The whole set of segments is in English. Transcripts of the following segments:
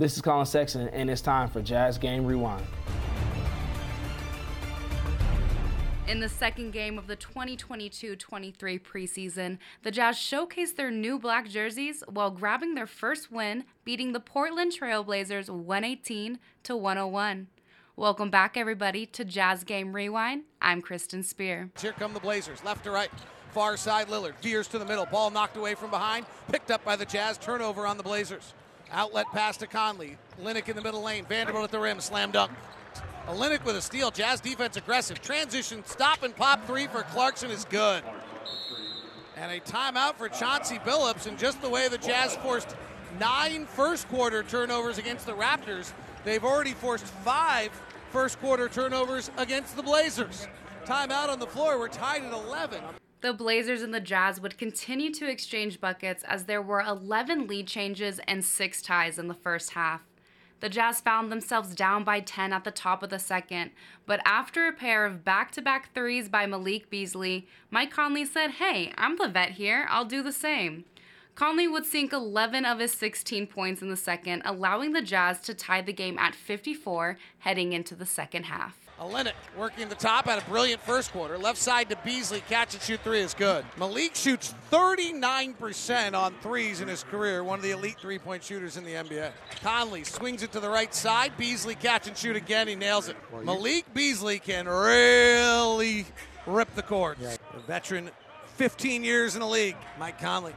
This is Collin Sexton, and it's time for Jazz Game Rewind. In the second game of the 2022 23 preseason, the Jazz showcased their new black jerseys while grabbing their first win, beating the Portland Trailblazers 118 to 101. Welcome back, everybody, to Jazz Game Rewind. I'm Kristen Spear. Here come the Blazers, left to right. Far side, Lillard veers to the middle. Ball knocked away from behind, picked up by the Jazz. Turnover on the Blazers. Outlet pass to Conley. Olynyk in the middle lane. Vanderbilt at the rim. Slam dunk. Olynyk with a steal. Jazz defense aggressive. Transition stop and pop three for Clarkson is good. And a timeout for Chauncey Billups. And just the way the Jazz forced nine first quarter turnovers against the Raptors, they've already forced five first quarter turnovers against the Blazers. Timeout on the floor. We're tied at 11. The Blazers and the Jazz would continue to exchange buckets as there were 11 lead changes and 6 ties in the first half. The Jazz found themselves down by 10 at the top of the second, but after a pair of back to back threes by Malik Beasley, Mike Conley said, Hey, I'm the vet here, I'll do the same. Conley would sink 11 of his 16 points in the second, allowing the Jazz to tie the game at 54 heading into the second half. Olynyk working the top had a brilliant first quarter. Left side to Beasley, catch and shoot three is good. Malik shoots 39% on threes in his career, one of the elite three point shooters in the NBA. Conley swings it to the right side. Beasley catch and shoot again. He nails it. Malik Beasley can really rip the court. A veteran, 15 years in the league. Mike Conley.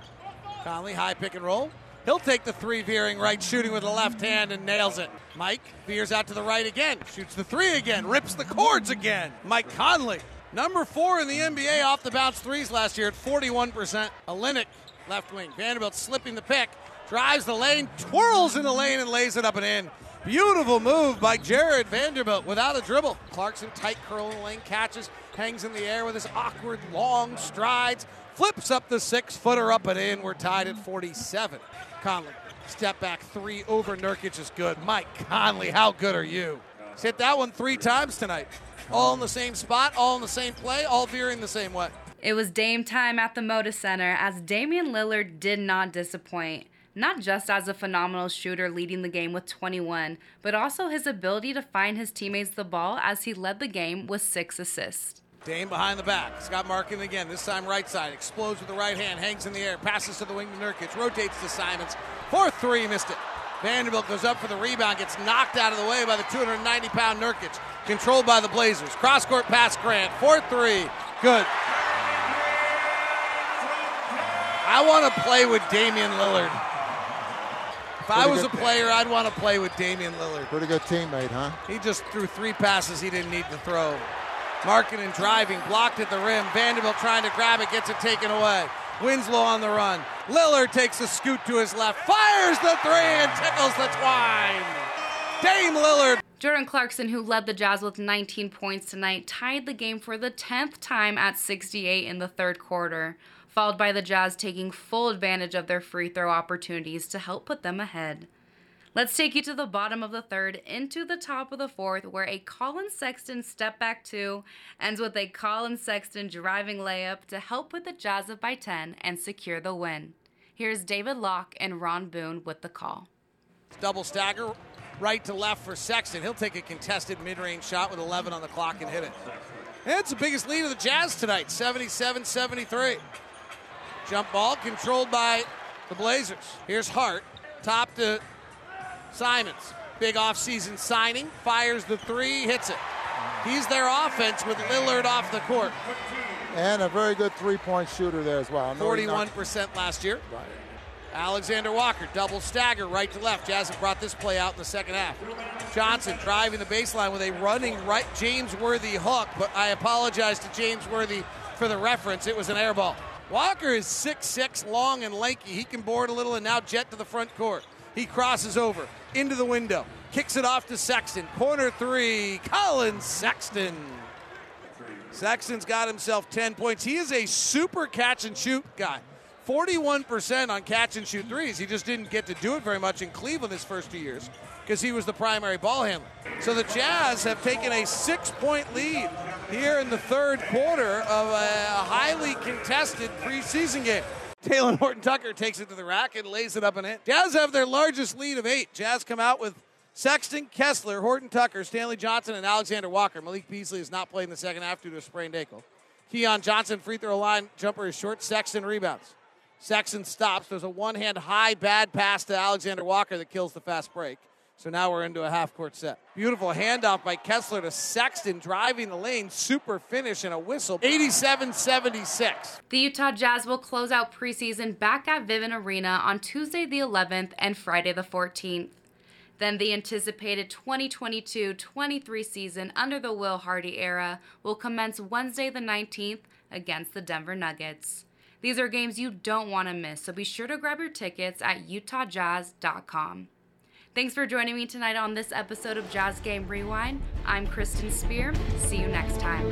Conley, high pick and roll. He'll take the three veering right, shooting with the left hand and nails it. Mike veers out to the right again, shoots the three again, rips the cords again. Mike Conley, number four in the NBA off the bounce threes last year at 41%. Olynyk, left wing. Vanderbilt slipping the pick, drives the lane, twirls in the lane and lays it up and in. Beautiful move by Jared Vanderbilt without a dribble. Clarkson tight curling lane, catches, hangs in the air with his awkward long strides, flips up the six footer up and in. We're tied at 47. Conley, step back three over Nurkic is good. Mike Conley, how good are you? He's hit that one three times tonight. All in the same spot, all in the same play, all veering the same way. It was Dame time at the Moda Center as Damian Lillard did not disappoint. Not just as a phenomenal shooter leading the game with 21, but also his ability to find his teammates the ball as he led the game with six assists. Dame behind the back. Scott Markin again, this time right side. Explodes with the right hand, hangs in the air, passes to the wing to Nurkic, rotates to Simons. 4 3, missed it. Vanderbilt goes up for the rebound, gets knocked out of the way by the 290 pound Nurkic, controlled by the Blazers. Cross court pass Grant, 4 3, good. I want to play with Damian Lillard. If I was a player, I'd want to play with Damian Lillard. Pretty good teammate, huh? He just threw three passes he didn't need to throw. Marking and driving, blocked at the rim. Vanderbilt trying to grab it, gets it taken away. Winslow on the run. Lillard takes a scoot to his left, fires the three, and tickles the twine. Dame Lillard. Jordan Clarkson, who led the Jazz with 19 points tonight, tied the game for the 10th time at 68 in the third quarter, followed by the Jazz taking full advantage of their free throw opportunities to help put them ahead. Let's take you to the bottom of the third into the top of the fourth, where a Collin Sexton step back two ends with a Collin Sexton driving layup to help put the Jazz up by 10 and secure the win. Here's David Locke and Ron Boone with the call. Double stagger, right to left for Sexton. He'll take a contested mid range shot with 11 on the clock and hit it. It's the biggest lead of the Jazz tonight 77 73. Jump ball controlled by the Blazers. Here's Hart, top to Simons, big offseason signing, fires the three, hits it. He's their offense with Lillard off the court. And a very good three point shooter there as well. 41% last year. Right. Alexander Walker, double stagger, right to left. Jazz have brought this play out in the second half. Johnson driving the baseline with a running right James Worthy hook, but I apologize to James Worthy for the reference. It was an air ball. Walker is 6'6, long and lanky. He can board a little and now jet to the front court. He crosses over into the window, kicks it off to Sexton. Corner three, Collin Sexton. Sexton's got himself 10 points. He is a super catch and shoot guy. 41% on catch and shoot threes. He just didn't get to do it very much in Cleveland his first two years because he was the primary ball handler. So the Jazz have taken a six point lead here in the third quarter of a highly contested preseason game. Talen Horton Tucker takes it to the rack and lays it up and in. Jazz have their largest lead of eight. Jazz come out with Sexton, Kessler, Horton Tucker, Stanley Johnson, and Alexander Walker. Malik Beasley is not playing the second half due to a sprained ankle. Keon Johnson, free throw line, jumper is short. Sexton rebounds. Sexton stops. There's a one hand high bad pass to Alexander Walker that kills the fast break. So now we're into a half court set. Beautiful handoff by Kessler to Sexton, driving the lane. Super finish and a whistle. 87 76. The Utah Jazz will close out preseason back at Vivint Arena on Tuesday the 11th and Friday the 14th. Then the anticipated 2022 23 season under the Will Hardy era will commence Wednesday the 19th against the Denver Nuggets. These are games you don't want to miss, so be sure to grab your tickets at utahjazz.com. Thanks for joining me tonight on this episode of Jazz Game Rewind. I'm Kristen Spear. See you next time.